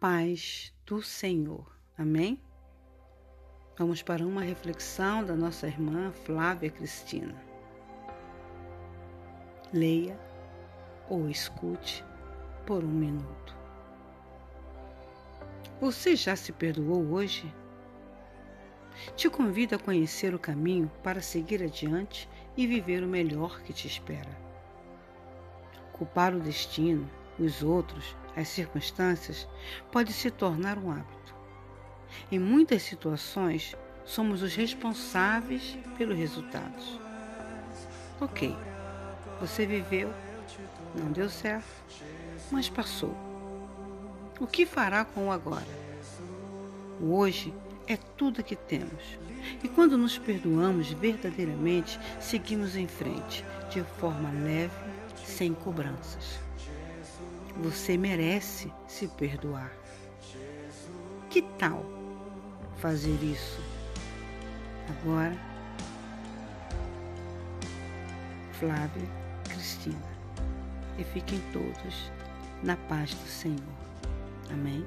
paz do Senhor. Amém? Vamos para uma reflexão da nossa irmã Flávia Cristina. Leia ou escute por um minuto. Você já se perdoou hoje? Te convido a conhecer o caminho para seguir adiante e viver o melhor que te espera. Culpar o destino, os outros, as circunstâncias pode se tornar um hábito. Em muitas situações, somos os responsáveis pelos resultados. Ok, você viveu, não deu certo, mas passou. O que fará com o agora? O hoje é tudo que temos. E quando nos perdoamos verdadeiramente, seguimos em frente, de forma leve, sem cobranças. Você merece se perdoar. Que tal fazer isso agora? Flávia Cristina. E fiquem todos na paz do Senhor. Amém?